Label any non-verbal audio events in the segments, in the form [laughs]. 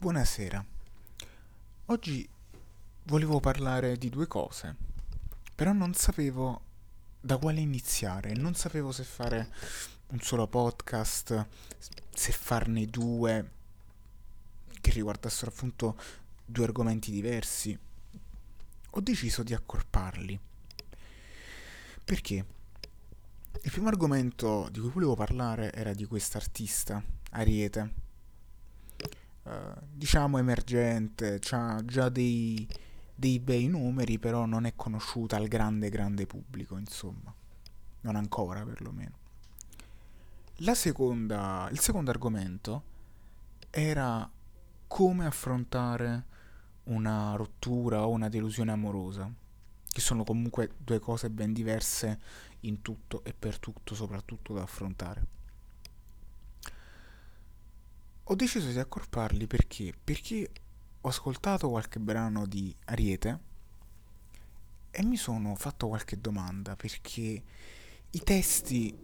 Buonasera. Oggi volevo parlare di due cose, però non sapevo da quale iniziare, non sapevo se fare un solo podcast, se farne due che riguardassero appunto due argomenti diversi. Ho deciso di accorparli. Perché? Il primo argomento di cui volevo parlare era di quest'artista, Ariete eh, diciamo emergente, ha già dei, dei bei numeri, però non è conosciuta al grande grande pubblico, insomma. Non ancora perlomeno. Seconda, il secondo argomento era come affrontare una rottura o una delusione amorosa, che sono comunque due cose ben diverse in tutto e per tutto, soprattutto da affrontare. Ho deciso di accorparli perché? Perché ho ascoltato qualche brano di Ariete e mi sono fatto qualche domanda perché i testi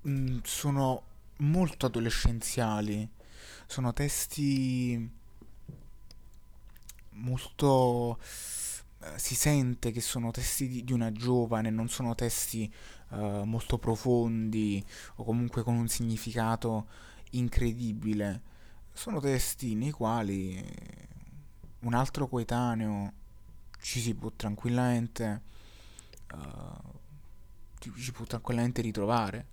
mh, mm, sono molto adolescenziali, sono testi molto eh, si sente che sono testi di, una giovane, non sono testi uh, molto profondi o comunque con un significato incredibile. Sono testi nei quali un altro coetaneo ci si può tranquillamente uh, ci può tranquillamente ritrovare.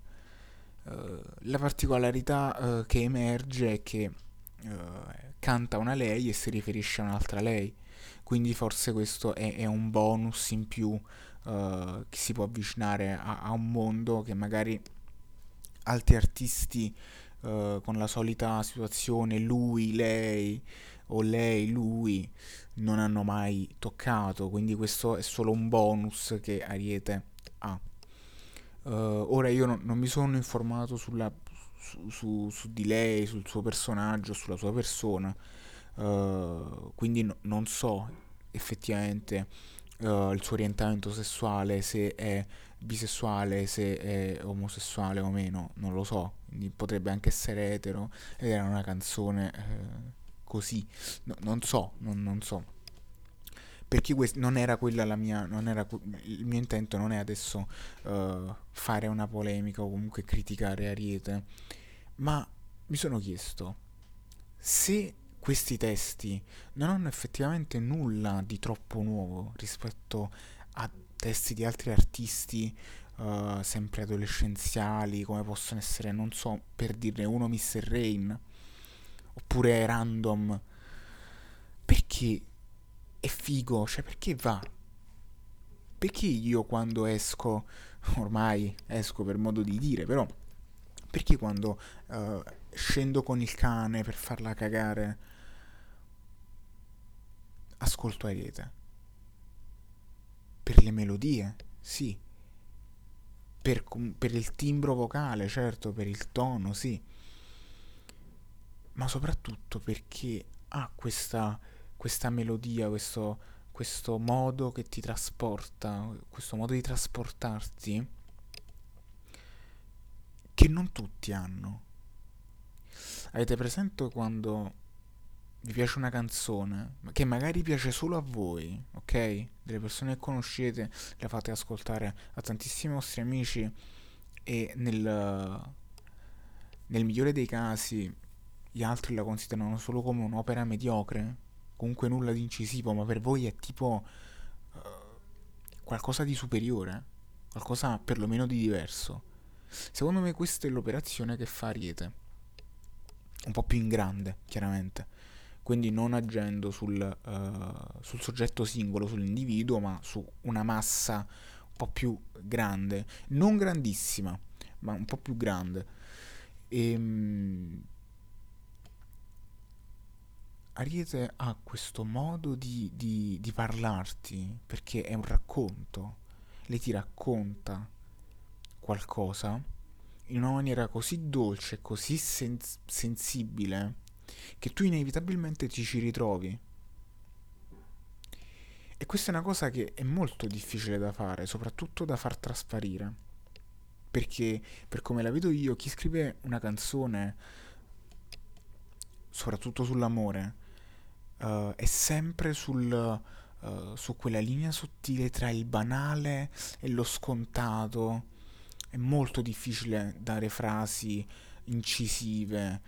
Uh, la particolarità uh, che emerge è che canta una lei e si riferisce a un'altra lei, quindi forse questo è, è un bonus in più che si può avvicinare a, a un mondo che magari altri artisti uh, con la solita situazione lui, lei o lei, lui non hanno mai toccato, quindi questo è solo un bonus che Ariete ha. Uh, ora io no, non mi sono informato sulla, su, su, su, di lei, sul suo personaggio, sulla sua persona, uh, quindi no, non so effettivamente uh, il suo orientamento sessuale, se è bisessuale, se è omosessuale o meno, non lo so, quindi potrebbe anche essere etero ed era una canzone eh, così, no, non so, non, non so. Perché quest- non era quella la mia, era, il mio intento non è adesso uh, fare una polemica o comunque criticare Ariete, ma mi sono chiesto se questi testi non hanno effettivamente nulla di troppo nuovo rispetto a testi di altri artisti uh, sempre adolescenziali, come possono essere, non so, per dirne uno Mr. Rain, oppure Random. Perché è figo? Cioè, perché va? Perché io quando esco, ormai esco per modo di dire, però, perché quando uh, scendo con il cane per farla cagare, ascolto Ariete? per le melodie, sì. Per, per, il timbro vocale, certo, per il tono, sì. Ma soprattutto perché ha questa, questa melodia, questo, questo modo che ti trasporta, questo modo di trasportarti, che non tutti hanno. Avete presente quando vi piace una canzone, che magari piace solo a voi, ok? Delle persone che conoscete, la fate ascoltare a tantissimi vostri amici e nel, nel migliore dei casi gli altri la considerano solo come un'opera mediocre, comunque nulla di incisivo, ma per voi è tipo uh, qualcosa di superiore, qualcosa perlomeno di diverso. Secondo me questa è l'operazione che fa Ariete, un po' più in grande, chiaramente quindi non agendo sul, uh, sul soggetto singolo, sull'individuo, ma su una massa un po' più grande, non grandissima, ma un po' più grande. E, um, Ariete ha questo modo di, di, di, parlarti? Perché è un racconto, lei ti racconta qualcosa in una maniera così dolce, così sen- sensibile che tu inevitabilmente ti ci ritrovi. E questa è una cosa che è molto difficile da fare, soprattutto da far trasparire. Perché, per come la vedo io, chi scrive una canzone soprattutto sull'amore, uh, è sempre sul, uh, su quella linea sottile tra il banale e lo scontato. È molto difficile dare frasi incisive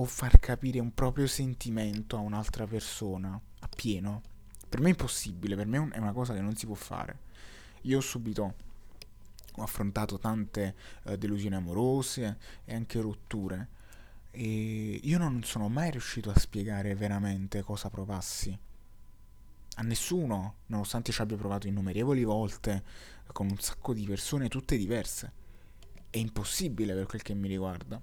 o far capire un proprio sentimento a un'altra persona appieno. Per me è impossibile, per me è una cosa che non si può fare. Io subito, ho affrontato tante uh, delusioni amorose e anche rotture e io non sono mai riuscito a spiegare veramente cosa provassi. A nessuno, nonostante ci abbia provato innumerevoli volte con un sacco di persone tutte diverse. È impossibile per quel che mi riguarda.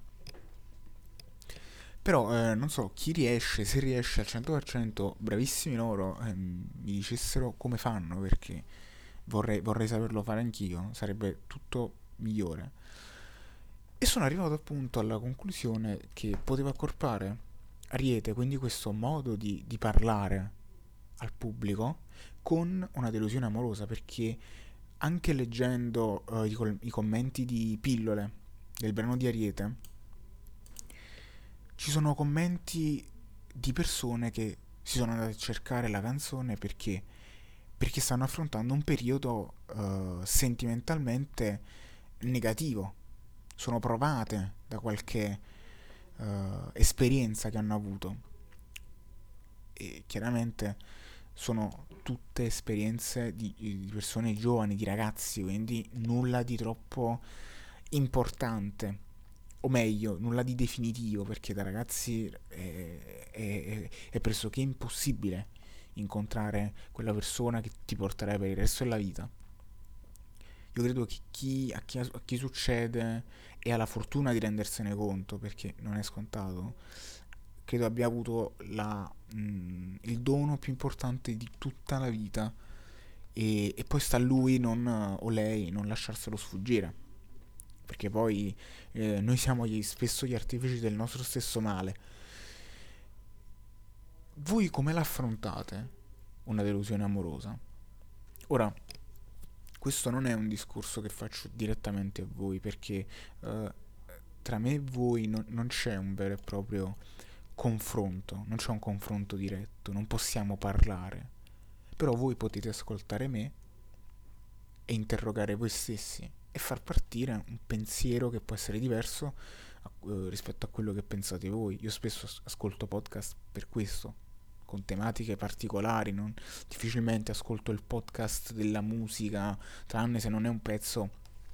Però, eh, non so, chi riesce, se riesce al 100%, bravissimi loro, eh, mi dicessero come fanno, perché vorrei, vorrei saperlo fare anch'io, sarebbe tutto migliore. E sono arrivato appunto alla conclusione che potevo accorpare Ariete, quindi questo modo di, di parlare al pubblico, con una delusione amorosa, perché anche leggendo uh, i, i commenti di pillole del brano di Ariete, ci sono commenti di persone che si sono andate a cercare la canzone perché, perché stanno affrontando un periodo uh, sentimentalmente negativo. Sono provate da qualche uh, esperienza che hanno avuto. E chiaramente sono tutte esperienze di, di persone giovani, di ragazzi, quindi nulla di troppo importante o meglio, nulla di definitivo, perché da ragazzi è, è, è pressoché impossibile incontrare quella persona che ti porterà per il resto della vita. Io credo che chi, a, chi, a chi succede e ha la fortuna di rendersene conto, perché non è scontato, credo abbia avuto la, mh, mm, il dono più importante di tutta la vita e, e poi sta a lui non, o lei non lasciarselo sfuggire perché poi eh, noi siamo gli, spesso gli artefici del nostro stesso male. Voi come l'affrontate una delusione amorosa? Ora, questo non è un discorso che faccio direttamente a voi, perché eh, tra me e voi non, non c'è un vero e proprio confronto, non c'è un confronto diretto, non possiamo parlare. Però voi potete ascoltare me e interrogare voi stessi e far partire un pensiero che può essere diverso a, uh, rispetto a quello che pensate voi. Io spesso ascolto podcast per questo, con tematiche particolari, non, difficilmente ascolto il podcast della musica, tranne se non è un pezzo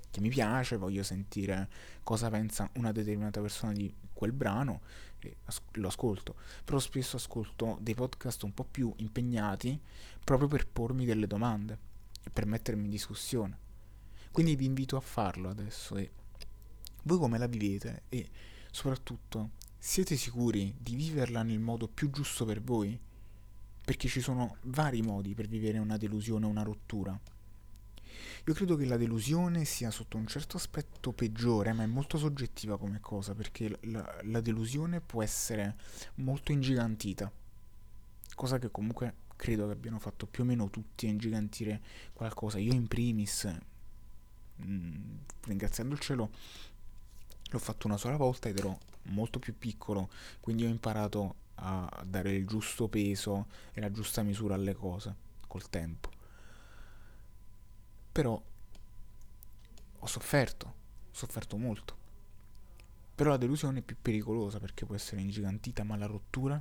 che mi piace, voglio sentire cosa pensa una determinata persona di quel brano as- lo ascolto. Però spesso ascolto dei podcast un po' più impegnati proprio per pormi delle domande e per mettermi in discussione. Quindi vi invito a farlo adesso e voi come la vivete e soprattutto siete sicuri di viverla nel modo più giusto per voi? Perché ci sono vari modi per vivere una delusione o una rottura. Io credo che la delusione sia sotto un certo aspetto peggiore, ma è molto soggettiva come cosa, perché la, la delusione può essere molto ingigantita, cosa che comunque credo che abbiano fatto più o meno tutti ingigantire qualcosa. Io in primis ringraziando il cielo l'ho fatto una sola volta ed ero molto più piccolo, quindi ho imparato a dare il giusto peso e la giusta misura alle cose col tempo. Però ho sofferto, ho sofferto molto. Però la delusione è più pericolosa perché può essere ingigantita, ma la rottura?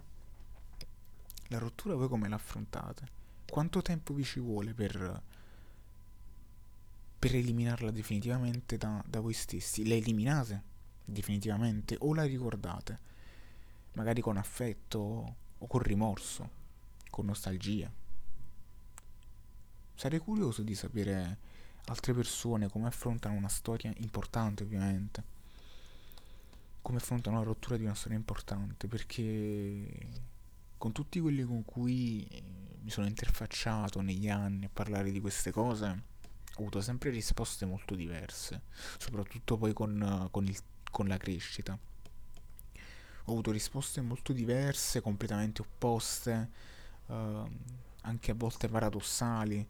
La rottura voi come l'affrontate? Quanto tempo vi ci vuole per per eliminarla definitivamente da, da voi stessi. La eliminate definitivamente o la ricordate, magari con affetto o con rimorso, con nostalgia. Sarei curioso di sapere altre persone come affrontano una storia importante, ovviamente. Come affrontano la rottura di una storia importante, perché con tutti quelli con cui mi sono interfacciato negli anni a parlare di queste cose, ho avuto sempre risposte molto diverse, soprattutto poi con, con, il, con la crescita. Ho avuto risposte molto diverse, completamente opposte, uh, anche a volte paradossali,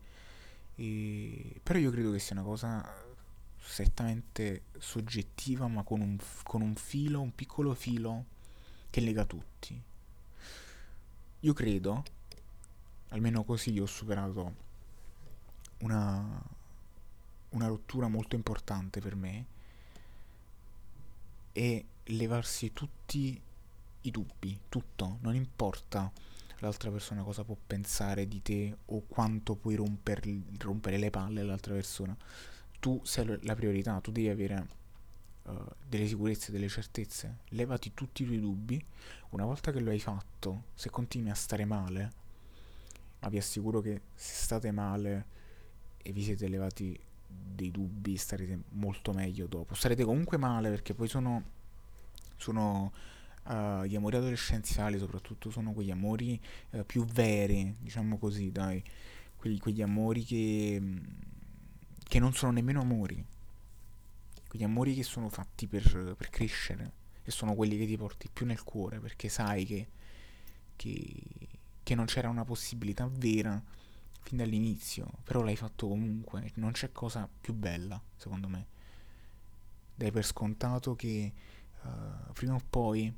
e... però io credo che sia una cosa strettamente soggettiva, ma con un, con un filo, un piccolo filo che lega tutti. io credo, almeno così ho superato una, una rottura molto importante per me, e levarsi tutti i dubbi, tutto, non importa l'altra persona cosa può pensare di te o quanto puoi romper, rompere le palle all'altra persona. Tu sei la priorità, tu devi avere uh, delle sicurezze, delle certezze. Levati tutti i tuoi dubbi. Una volta che lo hai fatto, se continui a stare male, ma vi assicuro che se state male e vi siete levati dei dubbi, starete molto meglio dopo. Starete comunque male perché poi sono, sono uh, gli amori adolescenziali, soprattutto, sono quegli amori uh, più veri, diciamo così, dai, quegli, quegli amori che, che non sono nemmeno amori, quegli amori che sono fatti per, per crescere e sono quelli che ti porti più nel cuore perché sai che, che, che non c'era una possibilità vera fin dall'inizio, però l'hai fatto comunque, non c'è cosa più bella, secondo me. Dai per scontato che uh, prima o poi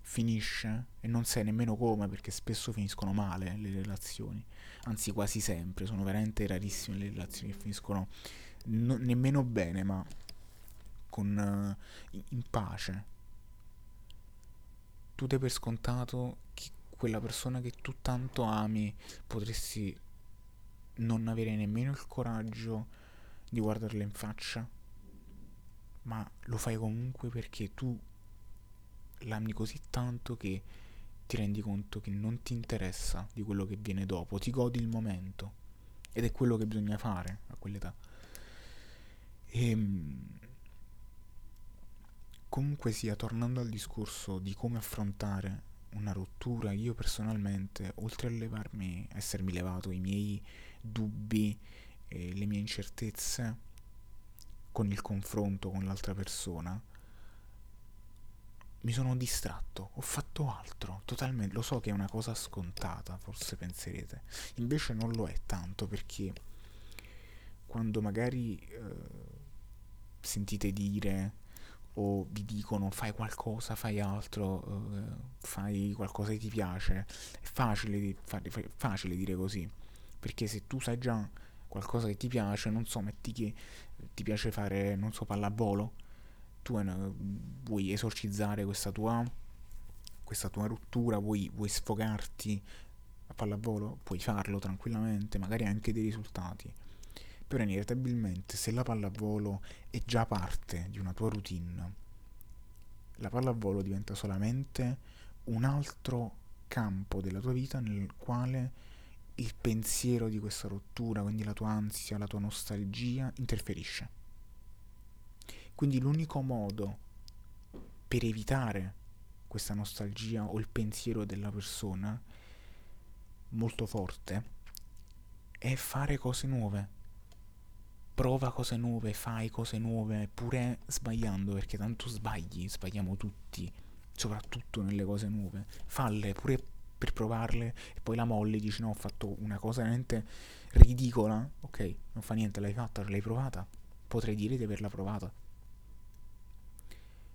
finisce e non sai nemmeno come perché spesso finiscono male le relazioni, anzi quasi sempre, sono veramente rarissime le relazioni che finiscono no, nemmeno bene, ma con uh, in pace. Tu dai per scontato che quella persona che tu tanto ami potresti non avere nemmeno il coraggio di guardarla in faccia, ma lo fai comunque perché tu l'ami così tanto che ti rendi conto che non ti interessa di quello che viene dopo, ti godi il momento ed è quello che bisogna fare a quell'età. E ehm, comunque sia, tornando al discorso di come affrontare una rottura, io personalmente, oltre a levarmi, essermi levato i miei dubbi e le mie incertezze con il confronto con l'altra persona, mi sono distratto, ho fatto altro, totalmente, lo so che è una cosa scontata, forse penserete, invece non lo è tanto perché quando magari eh, sentite dire o vi dicono fai qualcosa, fai altro, uh, fai qualcosa che ti piace, è facile, fare, facile dire così, perché se tu sai già qualcosa che ti piace, non so, metti che ti piace fare, non so, pallavolo, tu uh, vuoi esorcizzare questa tua, questa tua rottura, vuoi, vuoi sfogarti a pallavolo, puoi farlo tranquillamente, magari anche dei risultati però inevitabilmente se la pallavolo è già parte di una tua routine, la pallavolo diventa solamente un altro campo della tua vita nel quale il pensiero di questa rottura, quindi la tua ansia, la tua nostalgia, interferisce. Quindi l'unico modo per evitare questa nostalgia o il pensiero della persona molto forte è fare cose nuove, prova cose nuove, fai cose nuove, pure sbagliando, perché tanto sbagli, sbagliamo tutti, soprattutto nelle cose nuove. Falle pure per provarle e poi la molli, dici no, ho fatto una cosa veramente ridicola, ok, non fa niente, l'hai fatta, l'hai provata, potrei dire di averla provata.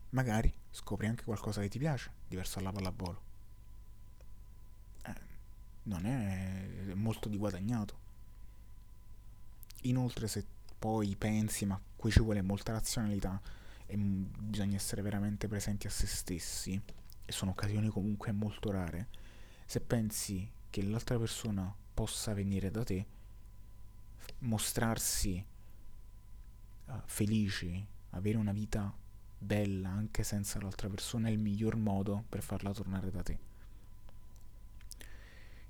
Magari scopri anche qualcosa che ti piace, diverso dalla pallavolo. Eh, non è molto di guadagnato. Inoltre se poi pensi, ma qui ci vuole molta razionalità e bisogna essere veramente presenti a se stessi, e sono occasioni comunque molto rare, se pensi che l'altra persona possa venire da te, mostrarsi uh, felici, avere una vita bella anche senza l'altra persona è il miglior modo per farla tornare da te.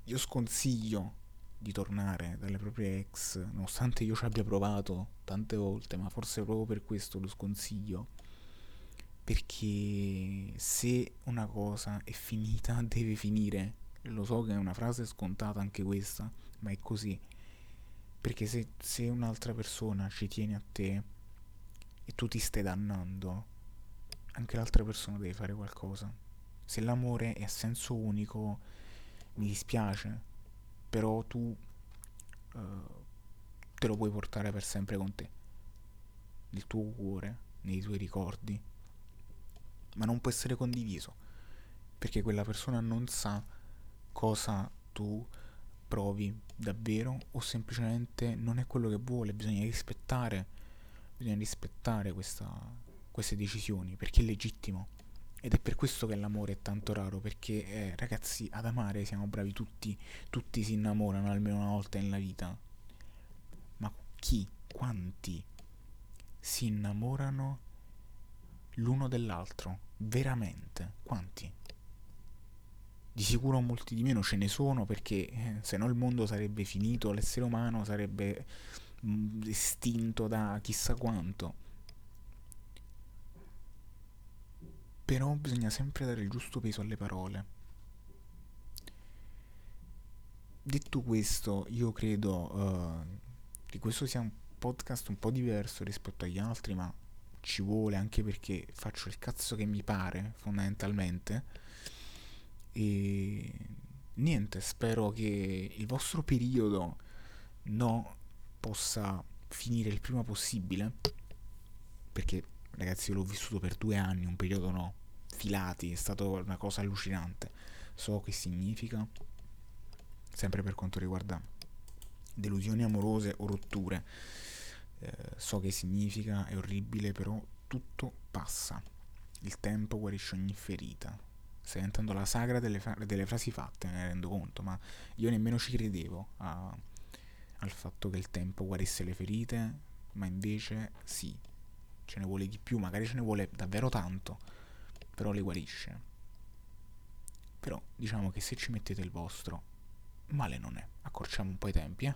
Io sconsiglio di tornare dalle proprie ex, nonostante io ci abbia provato tante volte, ma forse proprio per questo lo sconsiglio. Perché se una cosa è finita, [laughs] deve finire. Lo so che è una frase scontata anche questa, ma è così. Perché se, se un'altra persona ci tiene a te e tu ti stai dannando, anche l'altra persona deve fare qualcosa. Se l'amore è a senso unico, mi dispiace, però tu uh, te lo puoi portare per sempre con te, nel tuo cuore, nei tuoi ricordi, ma non può essere condiviso, perché quella persona non sa cosa tu provi davvero o semplicemente non è quello che vuole, bisogna rispettare, bisogna rispettare questa, queste decisioni perché è legittimo. Ed è per questo che l'amore è tanto raro, perché eh, ragazzi ad amare siamo bravi tutti, tutti si innamorano almeno una volta nella vita. Ma chi, quanti si innamorano l'uno dell'altro? Veramente? Quanti? Di sicuro molti di meno ce ne sono perché eh, se no il mondo sarebbe finito, l'essere umano sarebbe mm, estinto da chissà quanto. Però bisogna sempre dare il giusto peso alle parole. Detto questo, io credo uh, che questo sia un podcast un po' diverso rispetto agli altri, ma ci vuole anche perché faccio il cazzo che mi pare, fondamentalmente e niente, spero che il vostro periodo no possa finire il prima possibile. Perché ragazzi io l'ho vissuto per due anni, un periodo no, filati, è stata una cosa allucinante. So che significa, sempre per quanto riguarda delusioni amorose o rotture. Eh, so che significa, è orribile, però tutto passa. Il tempo guarisce ogni ferita stai diventando la sagra delle, fra- delle, frasi fatte, me ne rendo conto, ma io nemmeno ci credevo a, al fatto che il tempo guarisse le ferite, ma invece sì, ce ne vuole di più, magari ce ne vuole davvero tanto, però le guarisce. Però diciamo che se ci mettete il vostro, male non è, accorciamo un po' i tempi, eh.